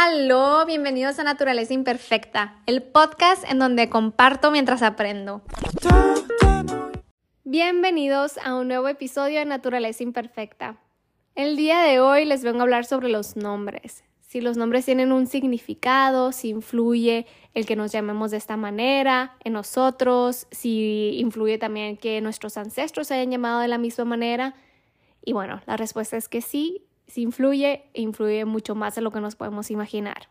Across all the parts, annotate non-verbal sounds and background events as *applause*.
Aló, bienvenidos a Naturaleza Imperfecta, el podcast en donde comparto mientras aprendo. Bienvenidos a un nuevo episodio de Naturaleza Imperfecta. El día de hoy les vengo a hablar sobre los nombres. Si los nombres tienen un significado, si influye el que nos llamemos de esta manera en nosotros, si influye también que nuestros ancestros se hayan llamado de la misma manera. Y bueno, la respuesta es que sí, si influye, influye mucho más de lo que nos podemos imaginar.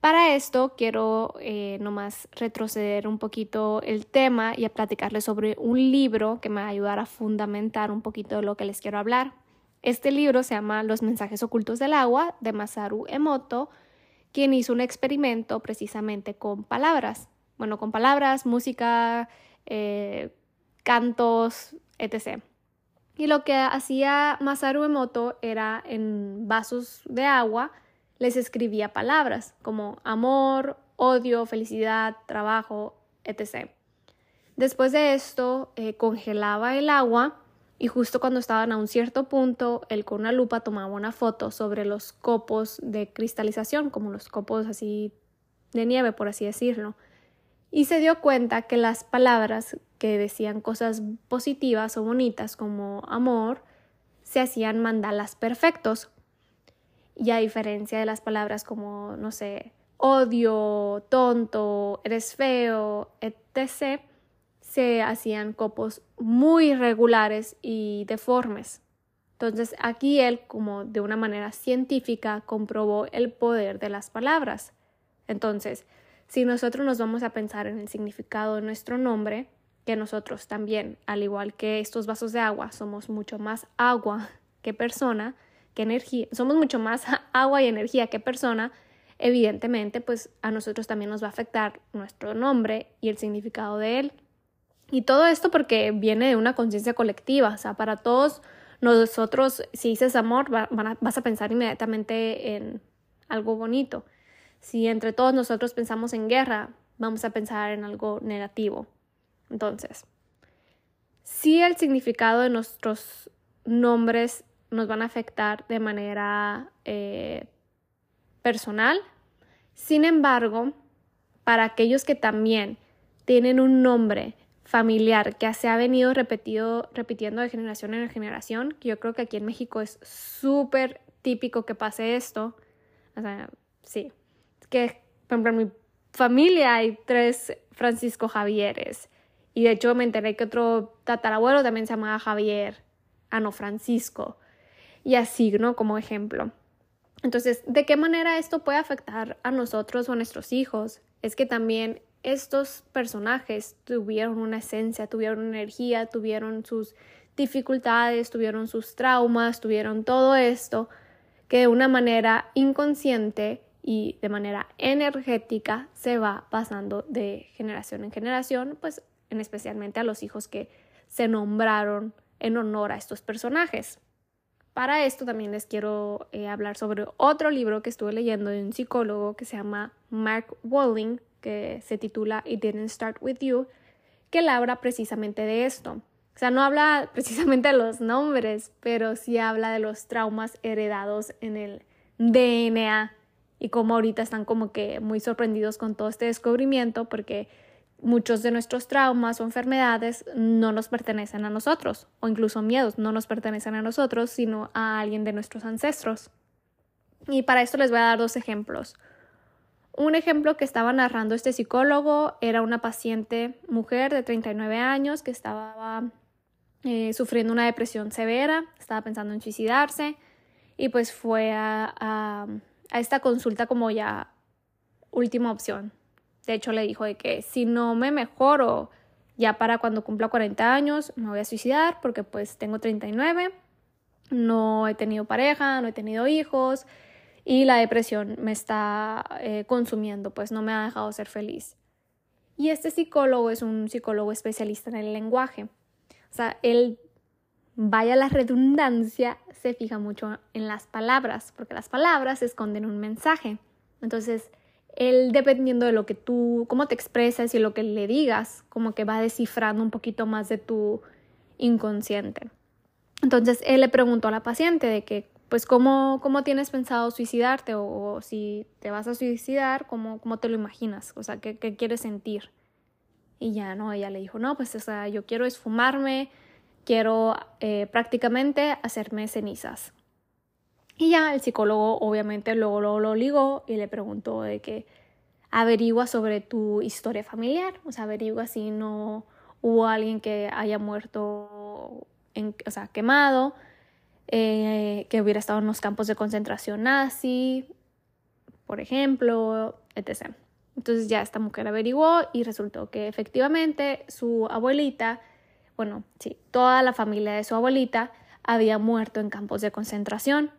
Para esto quiero eh, nomás retroceder un poquito el tema y a platicarles sobre un libro que me va a ayudar a fundamentar un poquito de lo que les quiero hablar. Este libro se llama Los mensajes ocultos del agua de Masaru Emoto, quien hizo un experimento precisamente con palabras. Bueno, con palabras, música, eh, cantos, etc. Y lo que hacía Masaru Emoto era en vasos de agua, les escribía palabras como amor, odio, felicidad, trabajo, etc. Después de esto, eh, congelaba el agua y justo cuando estaban a un cierto punto, él con una lupa tomaba una foto sobre los copos de cristalización, como los copos así de nieve, por así decirlo. Y se dio cuenta que las palabras que decían cosas positivas o bonitas como amor, se hacían mandalas perfectos. Y a diferencia de las palabras como, no sé, odio, tonto, eres feo, etc., se hacían copos muy regulares y deformes. Entonces aquí él, como de una manera científica, comprobó el poder de las palabras. Entonces, si nosotros nos vamos a pensar en el significado de nuestro nombre, nosotros también, al igual que estos vasos de agua, somos mucho más agua que persona, que energía, somos mucho más *laughs* agua y energía que persona, evidentemente, pues a nosotros también nos va a afectar nuestro nombre y el significado de él. Y todo esto porque viene de una conciencia colectiva, o sea, para todos nosotros, si dices amor, vas a pensar inmediatamente en algo bonito. Si entre todos nosotros pensamos en guerra, vamos a pensar en algo negativo. Entonces, si el significado de nuestros nombres nos van a afectar de manera eh, personal. Sin embargo, para aquellos que también tienen un nombre familiar que se ha venido repetido, repitiendo de generación en generación, que yo creo que aquí en México es súper típico que pase esto. O sea, sí. Que, por ejemplo, en mi familia hay tres Francisco Javieres. Y de hecho me enteré que otro tatarabuelo también se llamaba Javier, Ano Francisco. Y así, ¿no? Como ejemplo. Entonces, ¿de qué manera esto puede afectar a nosotros o a nuestros hijos? Es que también estos personajes tuvieron una esencia, tuvieron energía, tuvieron sus dificultades, tuvieron sus traumas, tuvieron todo esto que de una manera inconsciente y de manera energética se va pasando de generación en generación, pues en especialmente a los hijos que se nombraron en honor a estos personajes. Para esto también les quiero eh, hablar sobre otro libro que estuve leyendo de un psicólogo que se llama Mark Walling, que se titula It Didn't Start With You, que le habla precisamente de esto. O sea, no habla *laughs* precisamente de los nombres, pero sí habla de los traumas heredados en el DNA y cómo ahorita están como que muy sorprendidos con todo este descubrimiento porque muchos de nuestros traumas o enfermedades no nos pertenecen a nosotros, o incluso miedos no nos pertenecen a nosotros, sino a alguien de nuestros ancestros. Y para esto les voy a dar dos ejemplos. Un ejemplo que estaba narrando este psicólogo era una paciente mujer de 39 años que estaba eh, sufriendo una depresión severa, estaba pensando en suicidarse y pues fue a, a esta consulta como ya última opción, de hecho, le dijo de que si no me mejoro ya para cuando cumpla 40 años, me voy a suicidar porque pues tengo 39, no he tenido pareja, no he tenido hijos y la depresión me está eh, consumiendo, pues no me ha dejado ser feliz. Y este psicólogo es un psicólogo especialista en el lenguaje. O sea, él, vaya la redundancia, se fija mucho en las palabras, porque las palabras esconden un mensaje. Entonces, él dependiendo de lo que tú, cómo te expresas y lo que le digas, como que va descifrando un poquito más de tu inconsciente. Entonces él le preguntó a la paciente de que pues cómo, cómo tienes pensado suicidarte o, si te vas a suicidar, cómo, cómo te lo imaginas, o sea, ¿qué, qué, quieres sentir. Y ya, ¿no? Ella le dijo, no, pues o sea, yo quiero esfumarme, quiero eh, prácticamente hacerme cenizas. Y ya el psicólogo obviamente luego lo, ligó y le preguntó de que averigua sobre tu historia familiar, o sea, averigua si no hubo alguien que haya muerto, en, o sea, quemado, eh, que hubiera estado en los campos de concentración nazi, por ejemplo, etc. Entonces ya esta mujer averiguó y resultó que efectivamente su abuelita, bueno, sí, toda la familia de su abuelita había muerto en campos de concentración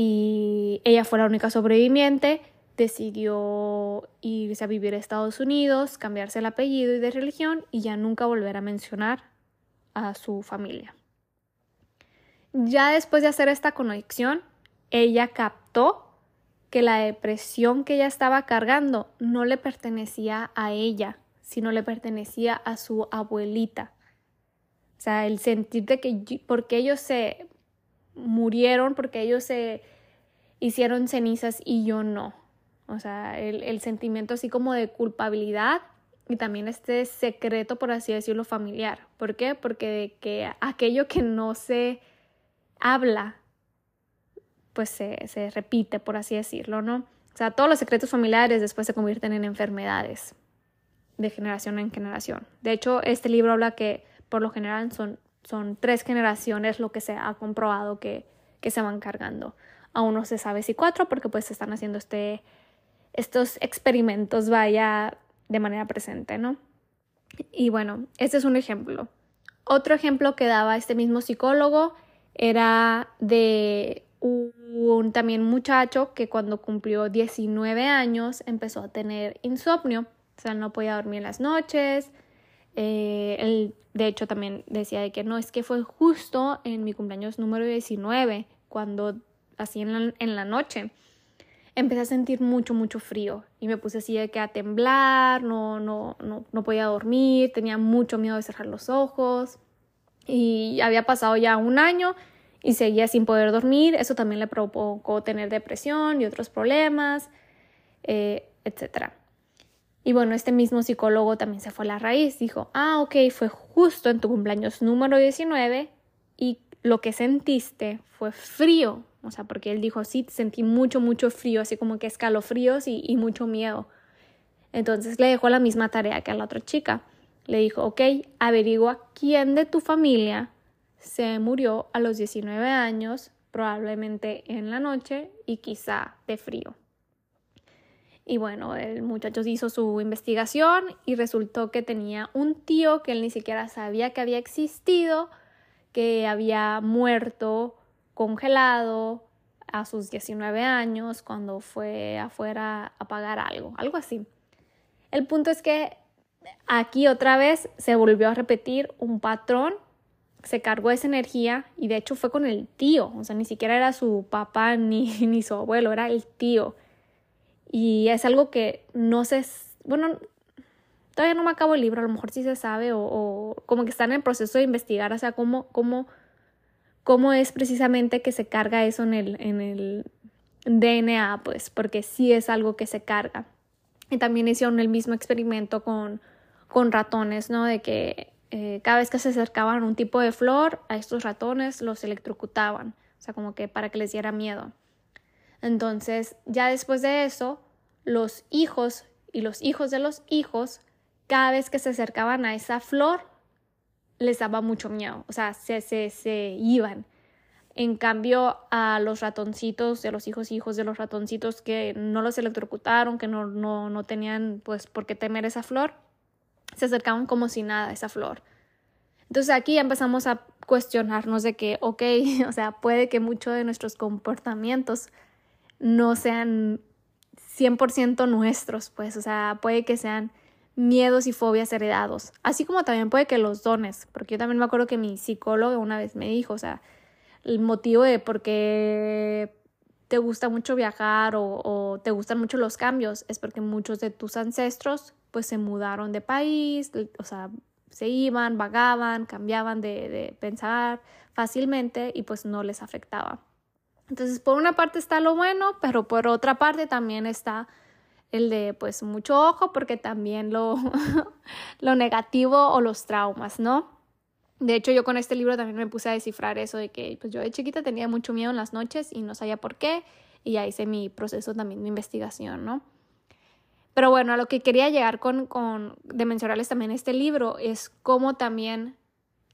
y ella fue la única sobreviviente, decidió irse a vivir a Estados Unidos, cambiarse el apellido y de religión y ya nunca volver a mencionar a su familia. Ya después de hacer esta conexión, ella captó que la depresión que ella estaba cargando no le pertenecía a ella, sino le pertenecía a su abuelita. O sea, el sentir de que porque ellos se murieron, porque ellos se hicieron cenizas y yo no. O sea, el, el sentimiento así como de culpabilidad y también este secreto, por así decirlo, familiar. ¿Por qué? Porque de que aquello que no se habla, pues se, se repite, por así decirlo, ¿no? O sea, todos los secretos familiares después se convierten en enfermedades de generación en generación. De hecho, este libro habla que por lo general son, son tres generaciones lo que se ha comprobado que, que se van cargando. Aún no se sabe si cuatro porque pues se están haciendo este, estos experimentos vaya de manera presente, ¿no? Y bueno, este es un ejemplo. Otro ejemplo que daba este mismo psicólogo era de un también muchacho que cuando cumplió 19 años empezó a tener insomnio, o sea, no podía dormir las noches. Eh, él, de hecho, también decía de que no, es que fue justo en mi cumpleaños número 19, cuando así en la, noche empecé a sentir mucho, mucho frío y me puse así de que a temblar, no, no, no, no podía dormir, tenía mucho miedo de cerrar los ojos y había pasado ya un año y seguía sin poder dormir. Eso también le provocó tener depresión y otros problemas, eh, etc. Y bueno, este mismo psicólogo también se fue a la raíz. Dijo, ah, ok, fue justo en tu cumpleaños número 19 y lo que sentiste fue frío. O sea, porque él dijo, sí, sentí mucho, mucho frío, así como que escalofríos y, mucho miedo. Entonces le dejó la misma tarea que a la otra chica le dijo, ok, averigua quién de tu familia se murió a los 19 años, probablemente en la noche y quizá de frío. Y bueno, el muchacho hizo su investigación y resultó que tenía un tío que él ni siquiera sabía que había existido, que había muerto congelado a sus 19 años cuando fue afuera a pagar algo, algo así. El punto es que aquí otra vez se volvió a repetir un patrón, se cargó esa energía y de hecho fue con el tío, o sea, ni siquiera era su papá ni, *laughs* ni su abuelo, era el tío. Y es algo que no se, bueno, todavía no me acabo el libro, a lo mejor sí se sabe o, como que están en el proceso de investigar, o sea, cómo, cómo, cómo es precisamente que se carga eso en el, en el DNA, pues, porque sí es algo que se carga. Y también hicieron el mismo experimento con con ratones, ¿no? De que eh, cada vez que se acercaban a un tipo de flor, a estos ratones los electrocutaban, o sea, como que para que les diera miedo. Entonces, ya después de eso, los hijos y los hijos de los hijos, cada vez que se acercaban a esa flor, les daba mucho miedo, o sea, se, se, se iban. En cambio, a los ratoncitos, de los hijos y hijos de los ratoncitos que no los electrocutaron, que no, no, no tenían pues por qué temer esa flor, se acercaban como si nada a esa flor. Entonces aquí empezamos a cuestionarnos de que, ok, *laughs* o sea, puede que muchos de nuestros comportamientos no sean 100% nuestros, pues, o sea, puede que sean miedos y fobias heredados, así como también puede que los dones, porque yo también me acuerdo que mi psicólogo una vez me dijo, o sea, el motivo de por qué te gusta mucho viajar o, te gustan mucho los cambios es porque muchos de tus ancestros pues se mudaron de país, o sea, se iban, vagaban, cambiaban de, pensar fácilmente y pues no les afectaba. Entonces, por una parte está lo bueno, pero por otra parte también está el de pues mucho ojo porque también lo, *laughs* lo negativo o los traumas, ¿no? De hecho, yo con este libro también me puse a descifrar eso de que pues yo de chiquita tenía mucho miedo en las noches y no sabía por qué y ya hice mi proceso también de investigación, ¿no? Pero bueno, a lo que quería llegar con, con de mencionarles también este libro es cómo también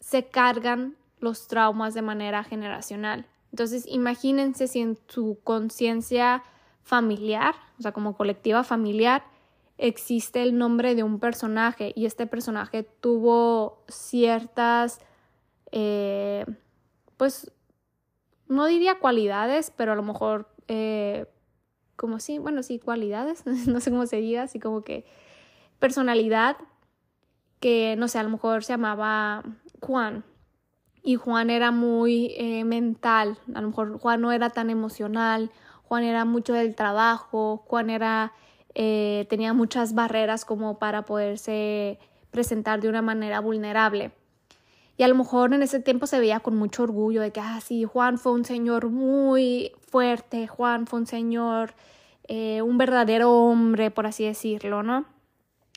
se cargan los traumas de manera generacional. Entonces, imagínense si en su conciencia familiar, o sea, como colectiva familiar, existe el nombre de un personaje y este personaje tuvo ciertas, eh, pues, no diría cualidades, pero a lo mejor, eh, como sí, bueno, sí, cualidades, *laughs* no sé cómo se diga, así como que personalidad que, no sé, a lo mejor se llamaba Juan, y Juan era muy eh, mental, a lo mejor Juan no era tan emocional, Juan era mucho del trabajo, Juan era, eh, tenía muchas barreras como para poderse presentar de una manera vulnerable. Y a lo mejor en ese tiempo se veía con mucho orgullo de que, ah, Juan fue un señor muy fuerte, Juan fue un señor, eh, un verdadero hombre, por así decirlo, ¿no?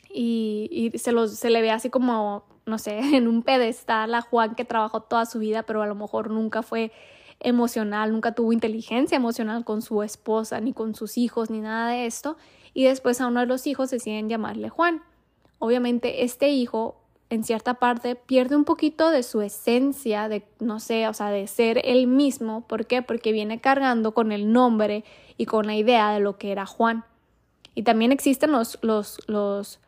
Y, y se, lo, se le ve así como no sé, *laughs* en un pedestal a Juan que trabajó toda su vida, pero a lo mejor nunca fue emocional, nunca tuvo inteligencia emocional con su esposa, ni con sus hijos, ni nada de esto. Y después a uno de los hijos deciden llamarle Juan. Obviamente este hijo, en cierta parte, pierde un poquito de su esencia, de, no sé, o sea, de ser él mismo. ¿Por qué? Porque viene cargando con el nombre y con la idea de lo que era Juan. Y también existen los, los, los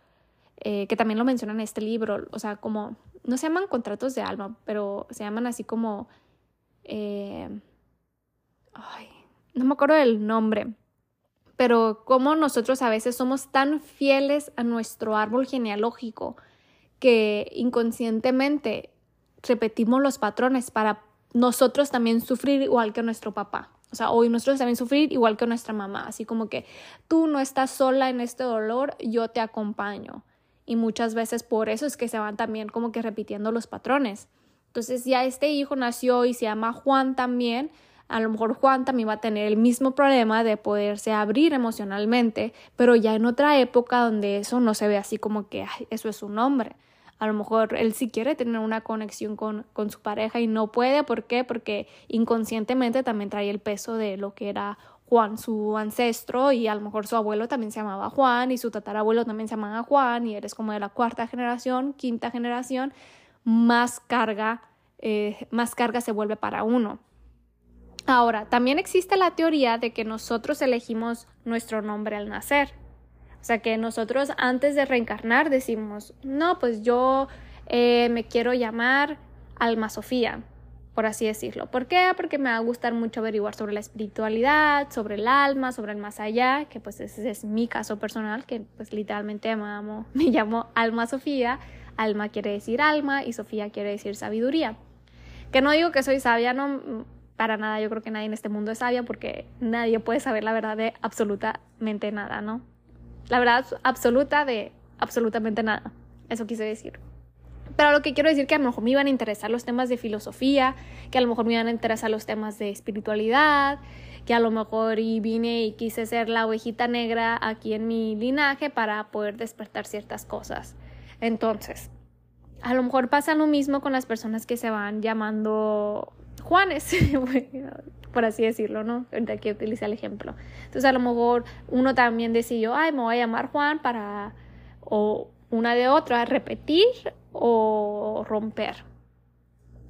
eh, que también lo menciona en este libro, o sea, como, no se llaman contratos de alma, pero se llaman así como, eh, ay, no me acuerdo del nombre, pero como nosotros a veces somos tan fieles a nuestro árbol genealógico que inconscientemente repetimos los patrones para nosotros también sufrir igual que nuestro papá. O sea, hoy nosotros también sufrir igual que nuestra mamá, así como que tú no estás sola en este dolor, yo te acompaño y muchas veces por eso es que se van también como que repitiendo los patrones. Entonces ya este hijo nació y se llama Juan también, a lo mejor Juan también va a tener el mismo problema de poderse abrir emocionalmente, pero ya en otra época donde eso no se ve así como que eso es un hombre. A lo mejor él sí quiere tener una conexión con, con su pareja y no puede. ¿Por qué? Porque inconscientemente también trae el peso de lo que era Juan, su ancestro, y a lo mejor su abuelo también se llamaba Juan, y su tatarabuelo también se llamaba Juan, y eres como de la cuarta generación, quinta generación, más carga, eh, más carga se vuelve para uno. Ahora, también existe la teoría de que nosotros elegimos nuestro nombre al nacer. O sea, que nosotros antes de reencarnar decimos, no, pues yo eh, me quiero llamar Alma Sofía por así decirlo. ¿Por qué? Porque me va a gustar mucho averiguar sobre la espiritualidad, sobre el alma, sobre el más allá, que pues ese es mi caso personal, que pues literalmente me, amo, *laughs* me llamo Alma Sofía. Alma quiere decir alma y Sofía quiere decir sabiduría. Que no digo que soy sabia, no, para nada, yo creo que nadie en este mundo es sabia porque nadie puede saber la verdad de absolutamente nada, ¿no? La verdad absoluta de absolutamente nada. Eso quise decir. Pero lo que quiero decir que a lo mejor me iban a interesar los temas de filosofía, que a lo mejor me iban a interesar los temas de espiritualidad, que a lo mejor y vine y quise ser la ovejita negra aquí en mi linaje para poder despertar ciertas cosas. Entonces, a lo mejor pasa lo mismo con las personas que se van llamando Juanes, *laughs* por así decirlo, ¿no? Ahorita aquí utiliza el ejemplo. Entonces, a lo mejor uno también decidió, ay, me voy a llamar Juan para, o una de otra, repetir o romper.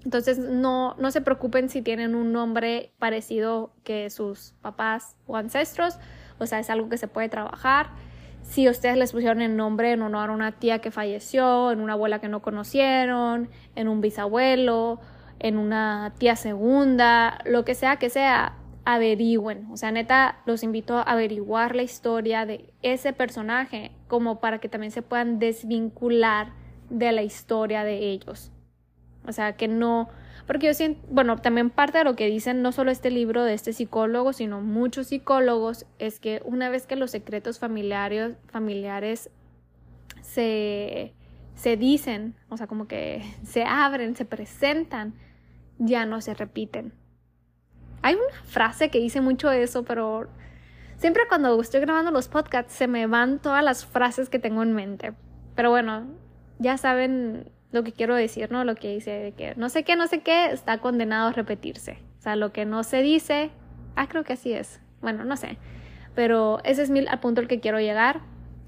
Entonces no, no se preocupen si tienen un nombre parecido que sus papás o ancestros, o sea, es algo que se puede trabajar. Si ustedes les pusieron el nombre en honor a una tía que falleció, en una abuela que no conocieron, en un bisabuelo, en una tía segunda, lo que sea que sea, averigüen. O sea, neta, los invito a averiguar la historia de ese personaje como para que también se puedan desvincular de la historia de ellos. O sea, que no, porque yo siento, bueno, también parte de lo que dicen no solo este libro de este psicólogo, sino muchos psicólogos, es que una vez que los secretos familiares, familiares se, se dicen, o sea, como que *laughs* se abren, se presentan, ya no se repiten. Hay una frase que dice mucho eso, pero siempre cuando estoy grabando los podcasts se me van todas las frases que tengo en mente. Pero bueno, ya saben lo que quiero decir, ¿no? Lo que dice de que no sé qué, no sé qué, está condenado a repetirse. O sea, lo que no se dice, ah, creo que así es. Bueno, no sé. Pero ese es mi, al punto al que quiero llegar.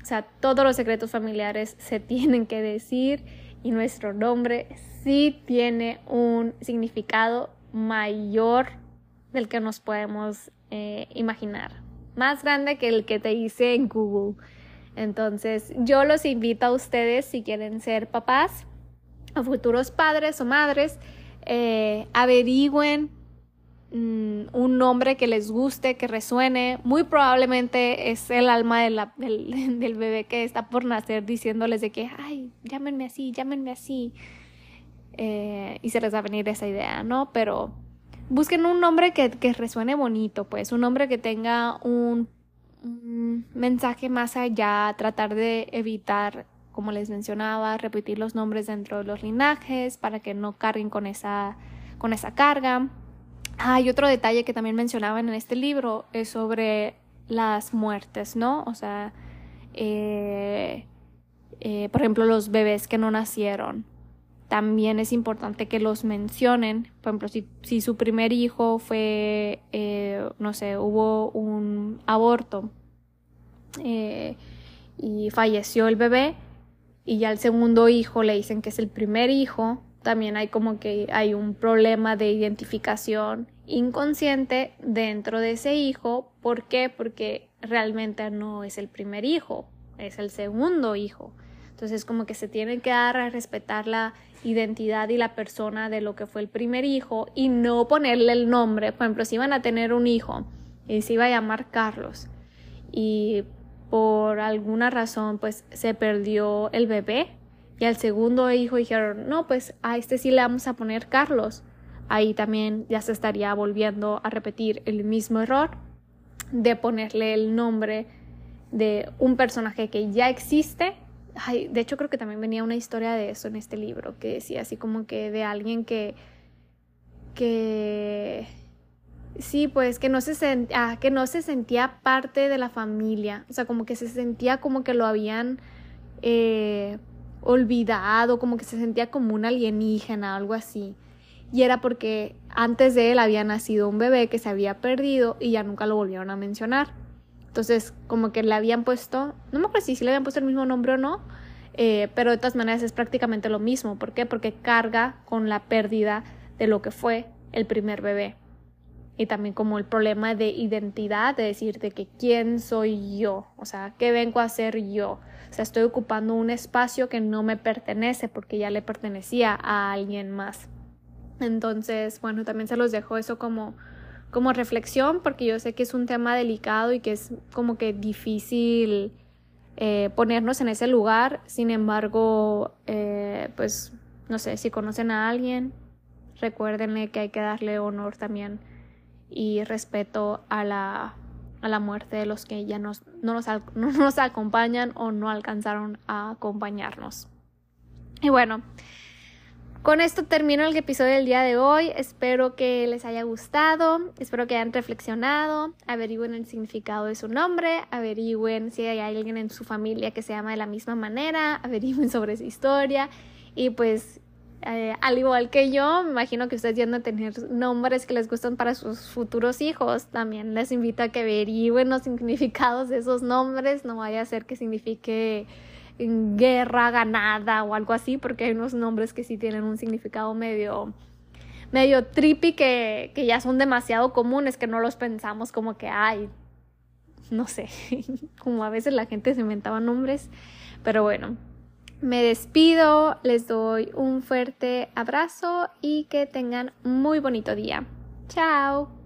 O sea, todos los secretos familiares se *laughs* tienen que decir y nuestro nombre sí tiene un significado mayor del que nos podemos eh, imaginar. Más grande que el que te hice en Google. Entonces, yo los invito a ustedes, si quieren ser papás, a futuros padres o madres, eh, averigüen mm, un nombre que les guste, que resuene. Muy probablemente es el alma del, *laughs* del, bebé que está por nacer diciéndoles de que, ay, llámenme así, llámenme así. Eh, y se les va a venir esa idea, ¿no? Pero busquen un nombre que, que resuene bonito, pues, un nombre que tenga un, mensaje más allá, tratar de evitar como les mencionaba, repetir los nombres dentro de los linajes para que no carguen con esa, con esa carga. Hay otro detalle que también mencionaban en este libro es sobre las muertes, ¿no? O sea, eh, eh, por ejemplo, los bebés que no nacieron. También es importante que los mencionen. Por ejemplo, si, su primer hijo fue, eh, no sé, hubo un aborto y falleció el bebé, y ya el segundo hijo le dicen que es el primer hijo, también hay como que hay un problema de identificación inconsciente dentro de ese hijo. ¿Por qué? Porque realmente no es el primer hijo, es el segundo hijo. Entonces como que se tiene que dar a respetar la identidad y la persona de lo que fue el primer hijo y no ponerle el nombre. Por ejemplo, si iban a tener un hijo y se iba a llamar Carlos y por alguna razón pues se perdió el bebé y al segundo hijo dijeron, no, pues a este sí le vamos a poner Carlos. Ahí también ya se estaría volviendo a repetir el mismo error de ponerle el nombre de un personaje que ya existe. De hecho creo que también venía una historia de eso en este libro, que decía así como que de alguien que que Sí, pues que no, se ah, que no se sentía parte de la familia, o sea, como que se sentía como que lo habían eh, olvidado, como que se sentía como un alienígena, algo así. Y era porque antes de él había nacido un bebé que se había perdido y ya nunca lo volvieron a mencionar. Entonces, como que le habían puesto, no me acuerdo si, le habían puesto el mismo nombre o no, eh, pero de todas maneras es prácticamente lo mismo. ¿Por qué? Porque carga con la pérdida de lo que fue el primer bebé y también como el problema de identidad, de decirte que quién soy yo, o sea, qué vengo a hacer yo. O sea, estoy ocupando un espacio que no me pertenece porque ya le pertenecía a alguien más. Entonces, bueno, también se los dejo eso como, como reflexión porque yo sé que es un tema delicado y que es como que difícil eh, ponernos en ese lugar. Sin embargo, eh, pues, no sé, si conocen a alguien, recuérdenle que hay que darle honor también y respeto a la, a la muerte de los que ya nos, no, nos, *laughs* no nos acompañan o no alcanzaron a acompañarnos. Y bueno, con esto termino el episodio del día de hoy. Espero que les haya gustado, espero que hayan reflexionado, averigüen el significado de su nombre, averigüen si hay alguien en su familia que se llama de la misma manera, *laughs* averigüen sobre su historia y pues eh, al igual que yo, me imagino que ustedes ya a tener nombres que les gustan para sus futuros hijos. También les invito a que averigüen los *laughs* significados de esos nombres. No vaya a ser que signifique guerra ganada o algo así, porque hay unos nombres que sí tienen un significado medio medio trippy que, que ya son demasiado comunes que no los pensamos como que hay no sé *laughs* como a veces la gente se inventaba nombres pero bueno me despido, les doy un fuerte abrazo y que tengan muy bonito día. Chao.